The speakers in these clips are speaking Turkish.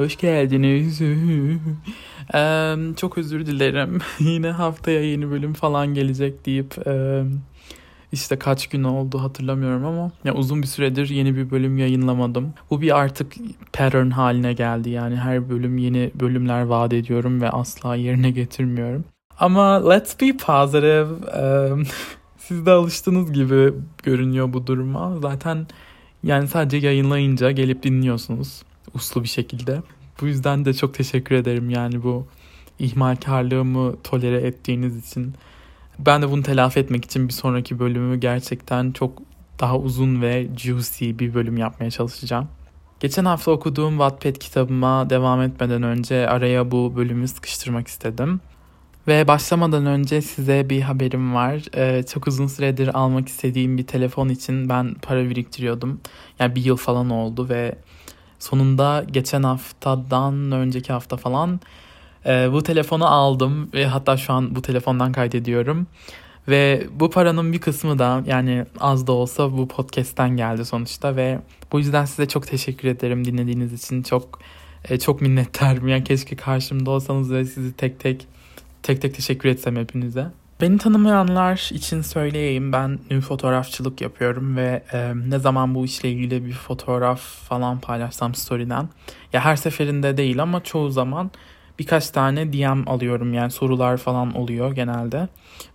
Hoş geldiniz. Eee, çok özür dilerim. Yine haftaya yeni bölüm falan gelecek deyip eee, işte kaç gün oldu hatırlamıyorum ama ya uzun bir süredir yeni bir bölüm yayınlamadım. Bu bir artık pattern haline geldi. Yani her bölüm yeni bölümler vaat ediyorum ve asla yerine getirmiyorum. Ama let's be positive. Eee, siz de alıştığınız gibi görünüyor bu duruma. Zaten yani sadece yayınlayınca gelip dinliyorsunuz uslu bir şekilde. Bu yüzden de çok teşekkür ederim yani bu ihmalkarlığımı tolere ettiğiniz için. Ben de bunu telafi etmek için bir sonraki bölümü gerçekten çok daha uzun ve juicy bir bölüm yapmaya çalışacağım. Geçen hafta okuduğum Wattpad kitabıma devam etmeden önce araya bu bölümü sıkıştırmak istedim. Ve başlamadan önce size bir haberim var. Ee, çok uzun süredir almak istediğim bir telefon için ben para biriktiriyordum. Yani bir yıl falan oldu ve sonunda geçen haftadan önceki hafta falan e, bu telefonu aldım ve hatta şu an bu telefondan kaydediyorum. Ve bu paranın bir kısmı da yani az da olsa bu podcast'ten geldi sonuçta ve bu yüzden size çok teşekkür ederim dinlediğiniz için. Çok e, çok minnettarım. Yani keşke karşımda olsanız ve sizi tek tek tek tek teşekkür etsem hepinize. Beni tanımayanlar için söyleyeyim ben ünlü fotoğrafçılık yapıyorum ve e, ne zaman bu işle ilgili bir fotoğraf falan paylaşsam story'den ya her seferinde değil ama çoğu zaman birkaç tane DM alıyorum yani sorular falan oluyor genelde.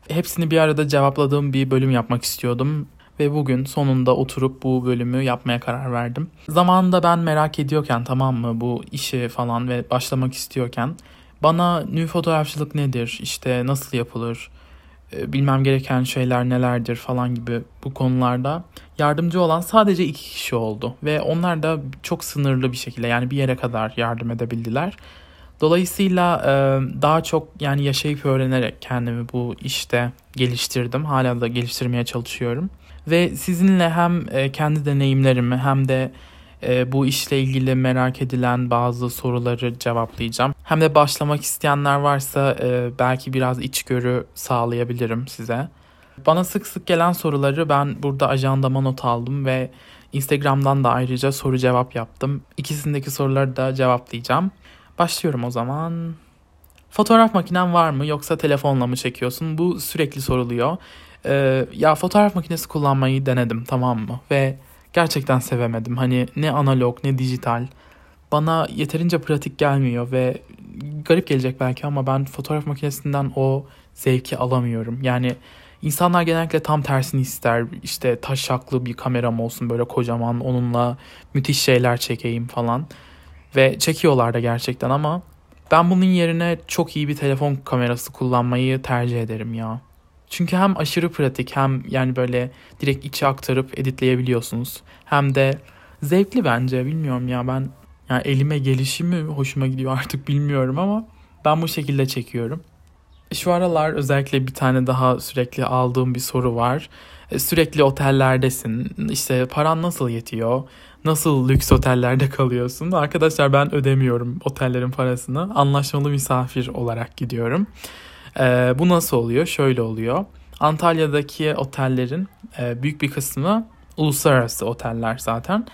Hepsini bir arada cevapladığım bir bölüm yapmak istiyordum ve bugün sonunda oturup bu bölümü yapmaya karar verdim. Zamanında ben merak ediyorken tamam mı bu işi falan ve başlamak istiyorken bana nü fotoğrafçılık nedir, işte nasıl yapılır, bilmem gereken şeyler nelerdir falan gibi bu konularda yardımcı olan sadece iki kişi oldu. Ve onlar da çok sınırlı bir şekilde yani bir yere kadar yardım edebildiler. Dolayısıyla e, daha çok yani yaşayıp öğrenerek kendimi bu işte geliştirdim. Hala da geliştirmeye çalışıyorum. Ve sizinle hem e, kendi deneyimlerimi hem de e, bu işle ilgili merak edilen bazı soruları cevaplayacağım. Hem de başlamak isteyenler varsa e, belki biraz içgörü sağlayabilirim size. Bana sık sık gelen soruları ben burada ajandama not aldım ve Instagram'dan da ayrıca soru cevap yaptım. İkisindeki soruları da cevaplayacağım. Başlıyorum o zaman. Fotoğraf makinen var mı yoksa telefonla mı çekiyorsun? Bu sürekli soruluyor. Ee, ya fotoğraf makinesi kullanmayı denedim tamam mı? Ve gerçekten sevemedim. Hani ne analog ne dijital. Bana yeterince pratik gelmiyor ve garip gelecek belki ama ben fotoğraf makinesinden o zevki alamıyorum. Yani insanlar genellikle tam tersini ister. İşte taşaklı bir kameram olsun böyle kocaman onunla müthiş şeyler çekeyim falan. Ve çekiyorlar da gerçekten ama ben bunun yerine çok iyi bir telefon kamerası kullanmayı tercih ederim ya. Çünkü hem aşırı pratik hem yani böyle direkt içe aktarıp editleyebiliyorsunuz. Hem de zevkli bence bilmiyorum ya ben yani elime gelişimi hoşuma gidiyor artık bilmiyorum ama ben bu şekilde çekiyorum. Şu aralar özellikle bir tane daha sürekli aldığım bir soru var. E, sürekli otellerdesin. İşte paran nasıl yetiyor? Nasıl lüks otellerde kalıyorsun? Arkadaşlar ben ödemiyorum otellerin parasını. Anlaşmalı misafir olarak gidiyorum. E, bu nasıl oluyor? Şöyle oluyor. Antalya'daki otellerin e, büyük bir kısmı uluslararası oteller zaten.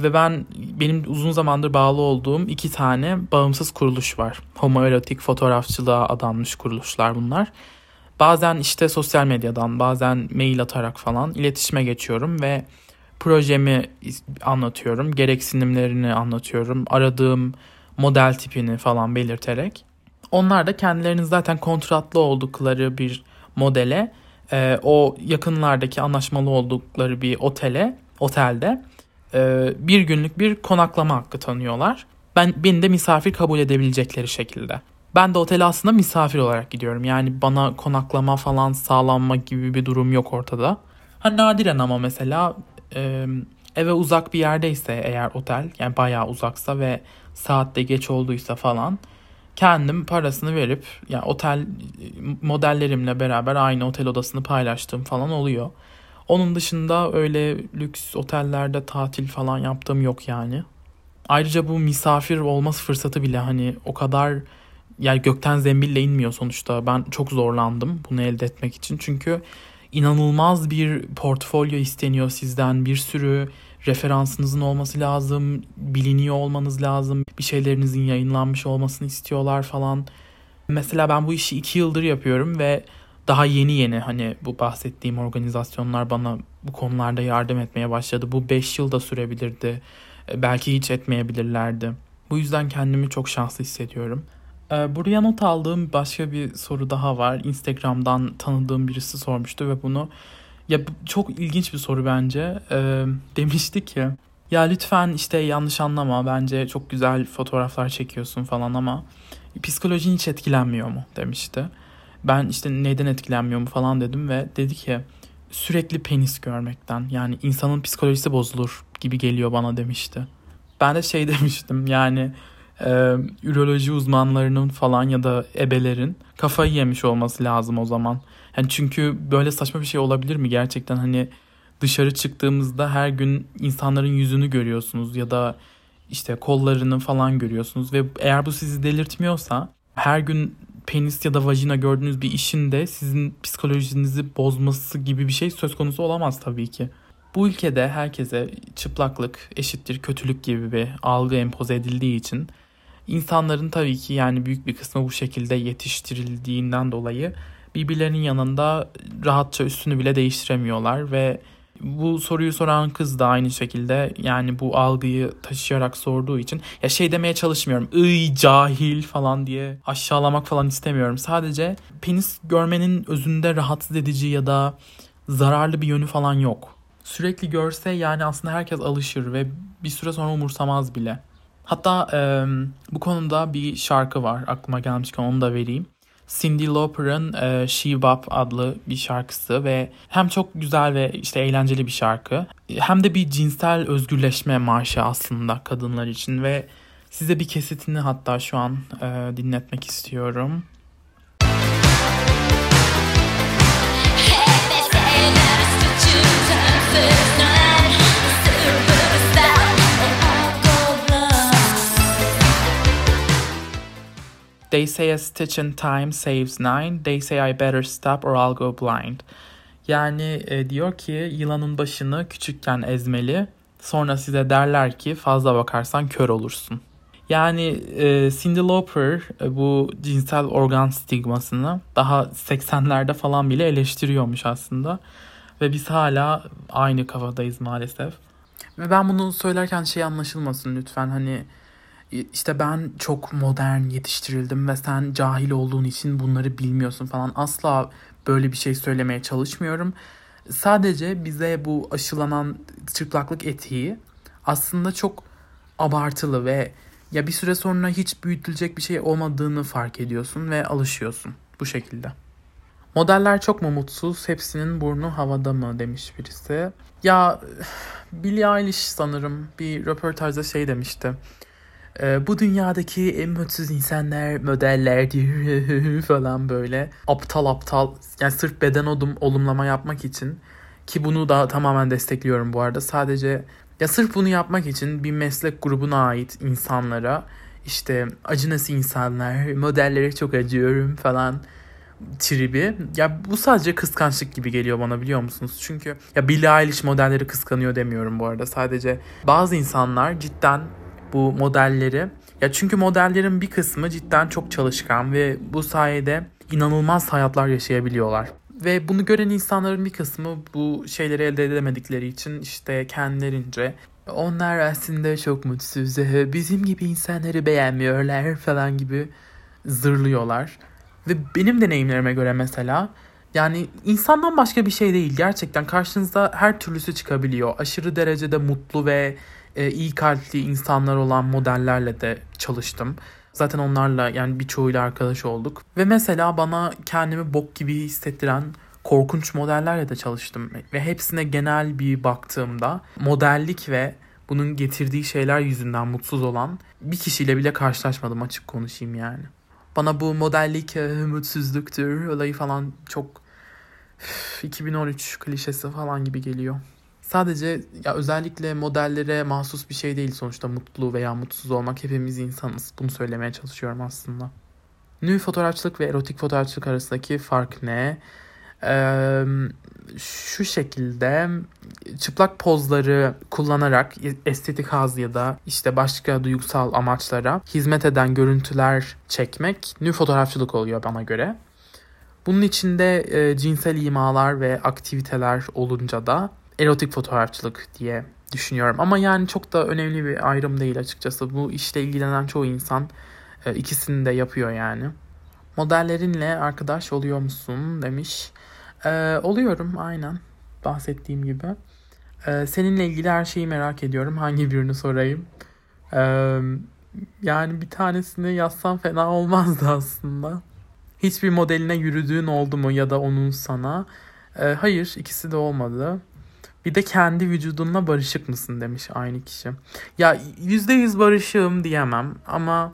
Ve ben benim uzun zamandır bağlı olduğum iki tane bağımsız kuruluş var. Homoerotik fotoğrafçılığa adanmış kuruluşlar bunlar. Bazen işte sosyal medyadan, bazen mail atarak falan iletişime geçiyorum ve projemi anlatıyorum, gereksinimlerini anlatıyorum, aradığım model tipini falan belirterek. Onlar da kendilerinin zaten kontratlı oldukları bir modele, e, o yakınlardaki anlaşmalı oldukları bir otele, otelde e, bir günlük bir konaklama hakkı tanıyorlar. Ben beni de misafir kabul edebilecekleri şekilde. Ben de otele aslında misafir olarak gidiyorum. Yani bana konaklama falan sağlanma gibi bir durum yok ortada. Ha nadiren ama mesela e, eve uzak bir yerdeyse eğer otel yani bayağı uzaksa ve saatte geç olduysa falan kendim parasını verip yani otel modellerimle beraber aynı otel odasını paylaştığım falan oluyor. Onun dışında öyle lüks otellerde tatil falan yaptığım yok yani. Ayrıca bu misafir olması fırsatı bile hani o kadar yani gökten zembille inmiyor sonuçta. Ben çok zorlandım bunu elde etmek için. Çünkü inanılmaz bir portfolyo isteniyor sizden. Bir sürü referansınızın olması lazım, biliniyor olmanız lazım, bir şeylerinizin yayınlanmış olmasını istiyorlar falan. Mesela ben bu işi iki yıldır yapıyorum ve daha yeni yeni hani bu bahsettiğim organizasyonlar bana bu konularda yardım etmeye başladı. Bu 5 yılda sürebilirdi. E, belki hiç etmeyebilirlerdi. Bu yüzden kendimi çok şanslı hissediyorum. E, buraya not aldığım başka bir soru daha var. Instagram'dan tanıdığım birisi sormuştu ve bunu ya çok ilginç bir soru bence. E, demişti ki ya lütfen işte yanlış anlama bence çok güzel fotoğraflar çekiyorsun falan ama psikolojin hiç etkilenmiyor mu demişti. Ben işte neyden etkilenmiyor mu falan dedim ve dedi ki sürekli penis görmekten yani insanın psikolojisi bozulur gibi geliyor bana demişti. Ben de şey demiştim yani e, üroloji uzmanlarının falan ya da ebelerin kafayı yemiş olması lazım o zaman. Yani çünkü böyle saçma bir şey olabilir mi gerçekten hani dışarı çıktığımızda her gün insanların yüzünü görüyorsunuz ya da işte kollarını falan görüyorsunuz ve eğer bu sizi delirtmiyorsa her gün penis ya da vajina gördüğünüz bir işin de sizin psikolojinizi bozması gibi bir şey söz konusu olamaz tabii ki. Bu ülkede herkese çıplaklık eşittir kötülük gibi bir algı empoze edildiği için insanların tabii ki yani büyük bir kısmı bu şekilde yetiştirildiğinden dolayı birbirlerinin yanında rahatça üstünü bile değiştiremiyorlar ve bu soruyu soran kız da aynı şekilde yani bu algıyı taşıyarak sorduğu için ya şey demeye çalışmıyorum. Iy cahil falan diye aşağılamak falan istemiyorum. Sadece penis görmenin özünde rahatsız edici ya da zararlı bir yönü falan yok. Sürekli görse yani aslında herkes alışır ve bir süre sonra umursamaz bile. Hatta e, bu konuda bir şarkı var aklıma gelmişken onu da vereyim. Cindy Lauper'ın e, She Bop adlı bir şarkısı ve hem çok güzel ve işte eğlenceli bir şarkı hem de bir cinsel özgürleşme marşı aslında kadınlar için ve size bir kesitini hatta şu an e, dinletmek istiyorum. They say a stitch in time saves nine. They say I better stop or I'll go blind. Yani e, diyor ki yılanın başını küçükken ezmeli. Sonra size derler ki fazla bakarsan kör olursun. Yani e, Cyndi Lauper e, bu cinsel organ stigmasını daha 80'lerde falan bile eleştiriyormuş aslında. Ve biz hala aynı kafadayız maalesef. Ve ben bunu söylerken şey anlaşılmasın lütfen hani işte ben çok modern yetiştirildim ve sen cahil olduğun için bunları bilmiyorsun falan asla böyle bir şey söylemeye çalışmıyorum. Sadece bize bu aşılanan çıplaklık etiği aslında çok abartılı ve ya bir süre sonra hiç büyütülecek bir şey olmadığını fark ediyorsun ve alışıyorsun bu şekilde. Modeller çok mu mutsuz? Hepsinin burnu havada mı demiş birisi. Ya Billie Eilish sanırım bir röportajda şey demişti. Ee, bu dünyadaki en mutsuz insanlar modellerdir falan böyle. Aptal aptal yani sırf beden odum, olumlama yapmak için ki bunu da tamamen destekliyorum bu arada. Sadece ya sırf bunu yapmak için bir meslek grubuna ait insanlara işte acınası insanlar, modellere çok acıyorum falan tribi. Ya bu sadece kıskançlık gibi geliyor bana biliyor musunuz? Çünkü ya Billie Eilish modelleri kıskanıyor demiyorum bu arada. Sadece bazı insanlar cidden bu modelleri. Ya çünkü modellerin bir kısmı cidden çok çalışkan ve bu sayede inanılmaz hayatlar yaşayabiliyorlar. Ve bunu gören insanların bir kısmı bu şeyleri elde edemedikleri için işte kendilerince onlar aslında çok mutsuz, bizim gibi insanları beğenmiyorlar falan gibi zırlıyorlar. Ve benim deneyimlerime göre mesela yani insandan başka bir şey değil. Gerçekten karşınızda her türlüsü çıkabiliyor. Aşırı derecede mutlu ve e, iyi kalpli insanlar olan modellerle de çalıştım. Zaten onlarla yani birçoğuyla arkadaş olduk. Ve mesela bana kendimi bok gibi hissettiren korkunç modellerle de çalıştım. Ve hepsine genel bir baktığımda modellik ve bunun getirdiği şeyler yüzünden mutsuz olan bir kişiyle bile karşılaşmadım açık konuşayım yani. Bana bu modellik e, mutsuzluktur olayı falan çok 2013 klişesi falan gibi geliyor. Sadece ya özellikle modellere mahsus bir şey değil sonuçta mutlu veya mutsuz olmak hepimiz insanız. Bunu söylemeye çalışıyorum aslında. Nü fotoğrafçılık ve erotik fotoğrafçılık arasındaki fark ne? Ee, şu şekilde çıplak pozları kullanarak estetik haz ya da işte başka duygusal amaçlara hizmet eden görüntüler çekmek nü fotoğrafçılık oluyor bana göre. Bunun içinde e, cinsel imalar ve aktiviteler olunca da erotik fotoğrafçılık diye düşünüyorum. Ama yani çok da önemli bir ayrım değil açıkçası. Bu işle ilgilenen çoğu insan e, ikisini de yapıyor yani. Modellerinle arkadaş oluyor musun demiş. E, oluyorum aynen bahsettiğim gibi. E, seninle ilgili her şeyi merak ediyorum. Hangi birini sorayım? E, yani bir tanesini yazsam fena olmazdı aslında. Hiçbir modeline yürüdüğün oldu mu ya da onun sana? E, hayır ikisi de olmadı. Bir de kendi vücudunla barışık mısın demiş aynı kişi. Ya yüzde yüz barışığım diyemem ama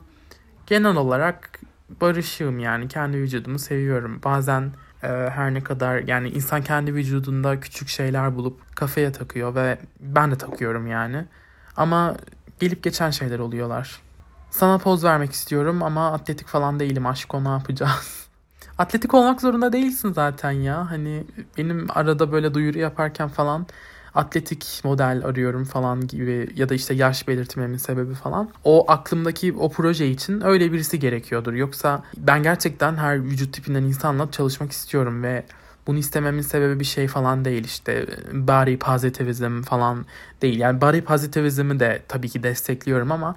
genel olarak barışığım yani kendi vücudumu seviyorum. Bazen e, her ne kadar yani insan kendi vücudunda küçük şeyler bulup kafaya takıyor ve ben de takıyorum yani. Ama gelip geçen şeyler oluyorlar. Sana poz vermek istiyorum ama atletik falan değilim aşko ne yapacağız? atletik olmak zorunda değilsin zaten ya. Hani benim arada böyle duyuru yaparken falan atletik model arıyorum falan gibi ya da işte yaş belirtmemin sebebi falan. O aklımdaki o proje için öyle birisi gerekiyordur. Yoksa ben gerçekten her vücut tipinden insanla çalışmak istiyorum ve bunu istememin sebebi bir şey falan değil işte body positivism falan değil. Yani body positivizmi de tabii ki destekliyorum ama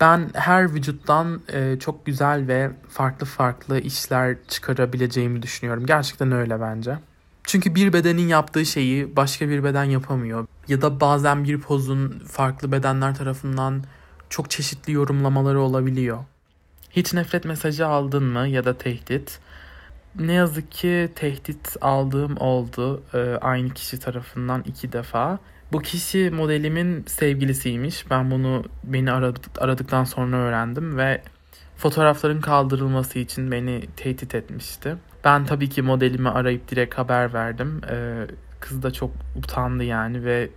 ben her vücuttan e, çok güzel ve farklı farklı işler çıkarabileceğimi düşünüyorum. Gerçekten öyle bence. Çünkü bir bedenin yaptığı şeyi başka bir beden yapamıyor. Ya da bazen bir pozun farklı bedenler tarafından çok çeşitli yorumlamaları olabiliyor. Hiç nefret mesajı aldın mı ya da tehdit? Ne yazık ki tehdit aldığım oldu e, aynı kişi tarafından iki defa. Bu kişi modelimin sevgilisiymiş. Ben bunu beni aradık, aradıktan sonra öğrendim ve fotoğrafların kaldırılması için beni tehdit etmişti. Ben tabii ki modelimi arayıp direkt haber verdim. Ee, kız da çok utandı yani ve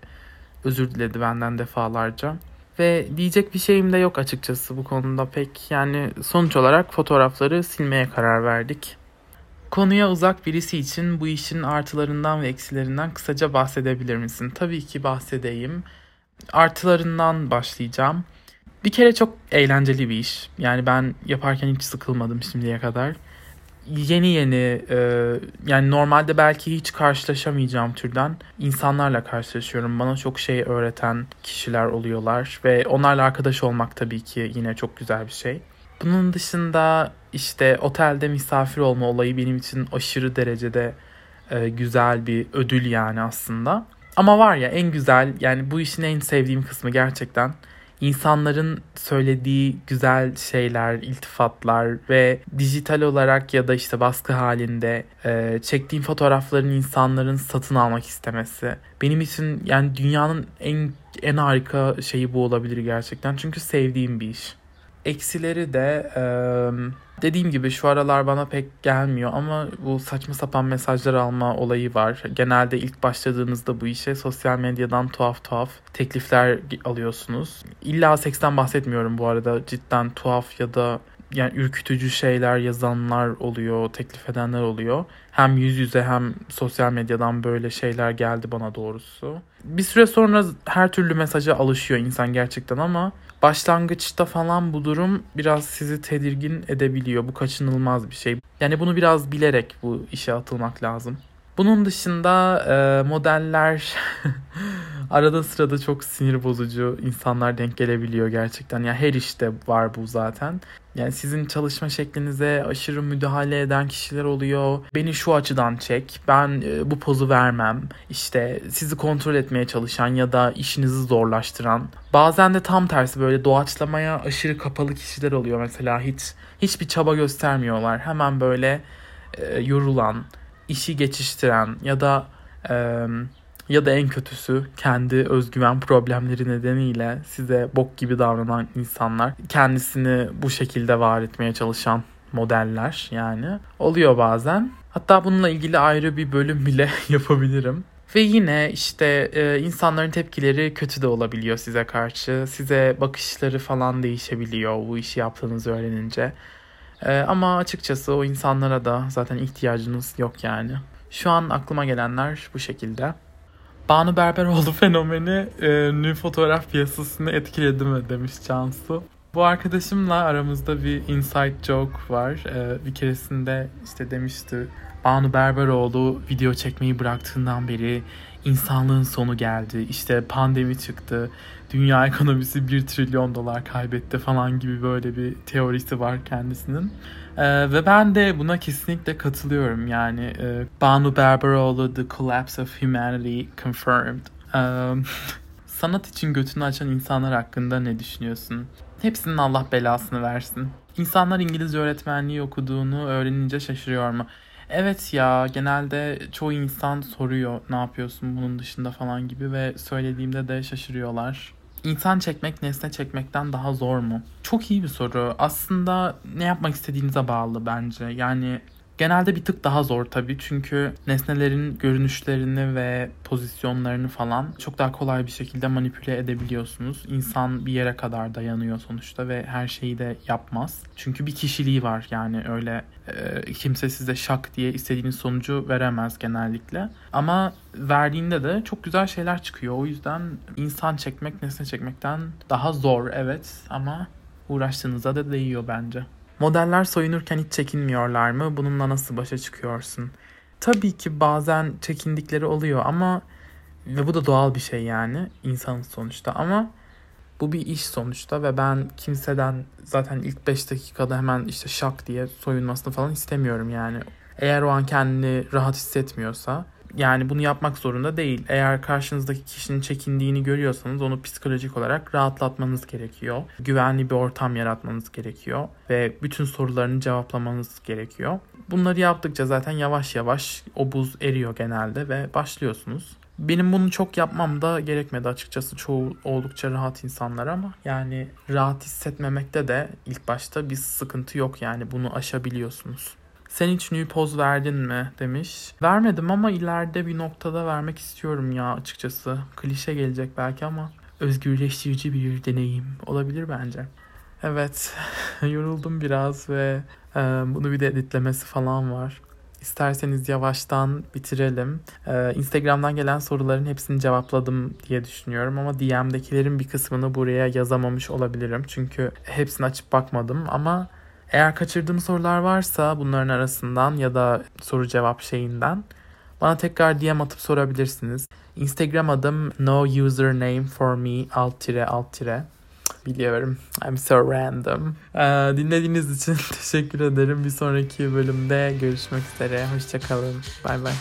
özür diledi benden defalarca. Ve diyecek bir şeyim de yok açıkçası bu konuda pek. Yani sonuç olarak fotoğrafları silmeye karar verdik. Konuya uzak birisi için bu işin artılarından ve eksilerinden kısaca bahsedebilir misin? Tabii ki bahsedeyim. Artılarından başlayacağım. Bir kere çok eğlenceli bir iş. Yani ben yaparken hiç sıkılmadım şimdiye kadar. Yeni yeni e, yani normalde belki hiç karşılaşamayacağım türden insanlarla karşılaşıyorum. Bana çok şey öğreten kişiler oluyorlar ve onlarla arkadaş olmak tabii ki yine çok güzel bir şey. Bunun dışında işte otelde misafir olma olayı benim için aşırı derecede e, güzel bir ödül yani aslında. Ama var ya en güzel yani bu işin en sevdiğim kısmı gerçekten insanların söylediği güzel şeyler, iltifatlar ve dijital olarak ya da işte baskı halinde e, çektiğim fotoğrafların insanların satın almak istemesi. Benim için yani dünyanın en en harika şeyi bu olabilir gerçekten. Çünkü sevdiğim bir iş. Eksileri de e, dediğim gibi şu aralar bana pek gelmiyor ama bu saçma sapan mesajlar alma olayı var. Genelde ilk başladığınızda bu işe sosyal medyadan tuhaf tuhaf teklifler alıyorsunuz. İlla seksten bahsetmiyorum bu arada. Cidden tuhaf ya da yani ürkütücü şeyler yazanlar oluyor, teklif edenler oluyor. Hem yüz yüze hem sosyal medyadan böyle şeyler geldi bana doğrusu. Bir süre sonra her türlü mesaja alışıyor insan gerçekten ama başlangıçta falan bu durum biraz sizi tedirgin edebiliyor. Bu kaçınılmaz bir şey. Yani bunu biraz bilerek bu işe atılmak lazım. Bunun dışında e, modeller arada sırada çok sinir bozucu insanlar denk gelebiliyor gerçekten. Yani her işte var bu zaten. Yani sizin çalışma şeklinize aşırı müdahale eden kişiler oluyor. Beni şu açıdan çek, ben e, bu pozu vermem. İşte sizi kontrol etmeye çalışan ya da işinizi zorlaştıran. Bazen de tam tersi böyle doğaçlamaya aşırı kapalı kişiler oluyor mesela. Hiç hiçbir çaba göstermiyorlar. Hemen böyle e, yorulan, işi geçiştiren ya da ya da en kötüsü kendi özgüven problemleri nedeniyle size bok gibi davranan insanlar kendisini bu şekilde var etmeye çalışan modeller yani oluyor bazen. Hatta bununla ilgili ayrı bir bölüm bile yapabilirim. Ve yine işte e, insanların tepkileri kötü de olabiliyor size karşı. Size bakışları falan değişebiliyor bu işi yaptığınızı öğrenince. E, ama açıkçası o insanlara da zaten ihtiyacınız yok yani. Şu an aklıma gelenler bu şekilde. Banu Berberoğlu fenomeni e, ünlü fotoğraf piyasasını etkiledi mi demiş Cansu. Bu arkadaşımla aramızda bir inside joke var. E, bir keresinde işte demişti Banu Berberoğlu video çekmeyi bıraktığından beri insanlığın sonu geldi. İşte pandemi çıktı. Dünya ekonomisi 1 trilyon dolar kaybetti falan gibi böyle bir teorisi var kendisinin. Ee, ve ben de buna kesinlikle katılıyorum. Yani e, Banu Berberoğlu The Collapse of Humanity Confirmed. Ee, sanat için götünü açan insanlar hakkında ne düşünüyorsun? Hepsinin Allah belasını versin. İnsanlar İngilizce öğretmenliği okuduğunu öğrenince şaşırıyor mu? Evet ya genelde çoğu insan soruyor ne yapıyorsun bunun dışında falan gibi ve söylediğimde de şaşırıyorlar. İnsan çekmek nesne çekmekten daha zor mu? Çok iyi bir soru. Aslında ne yapmak istediğinize bağlı bence. Yani Genelde bir tık daha zor tabii çünkü nesnelerin görünüşlerini ve pozisyonlarını falan çok daha kolay bir şekilde manipüle edebiliyorsunuz. İnsan bir yere kadar dayanıyor sonuçta ve her şeyi de yapmaz. Çünkü bir kişiliği var yani öyle e, kimse size şak diye istediğiniz sonucu veremez genellikle. Ama verdiğinde de çok güzel şeyler çıkıyor. O yüzden insan çekmek nesne çekmekten daha zor evet ama uğraştığınızda da değiyor bence. Modeller soyunurken hiç çekinmiyorlar mı? Bununla nasıl başa çıkıyorsun? Tabii ki bazen çekindikleri oluyor ama ve bu da doğal bir şey yani insanın sonuçta ama bu bir iş sonuçta ve ben kimseden zaten ilk 5 dakikada hemen işte şak diye soyunmasını falan istemiyorum yani. Eğer o an kendini rahat hissetmiyorsa yani bunu yapmak zorunda değil. Eğer karşınızdaki kişinin çekindiğini görüyorsanız onu psikolojik olarak rahatlatmanız gerekiyor. Güvenli bir ortam yaratmanız gerekiyor ve bütün sorularını cevaplamanız gerekiyor. Bunları yaptıkça zaten yavaş yavaş o buz eriyor genelde ve başlıyorsunuz. Benim bunu çok yapmam da gerekmedi açıkçası çoğu oldukça rahat insanlar ama yani rahat hissetmemekte de ilk başta bir sıkıntı yok yani bunu aşabiliyorsunuz. Sen hiç nü poz verdin mi demiş. Vermedim ama ileride bir noktada vermek istiyorum ya açıkçası. Klişe gelecek belki ama özgürleştirici bir deneyim olabilir bence. Evet yoruldum biraz ve e, bunu bir de editlemesi falan var. İsterseniz yavaştan bitirelim. Ee, Instagram'dan gelen soruların hepsini cevapladım diye düşünüyorum ama DM'dekilerin bir kısmını buraya yazamamış olabilirim. Çünkü hepsini açıp bakmadım ama eğer kaçırdığım sorular varsa bunların arasından ya da soru cevap şeyinden bana tekrar DM atıp sorabilirsiniz. Instagram adım no username for me alt tire alt tire. Biliyorum. I'm so random. Ee, dinlediğiniz için teşekkür ederim. Bir sonraki bölümde görüşmek üzere. Hoşçakalın. Bay bay.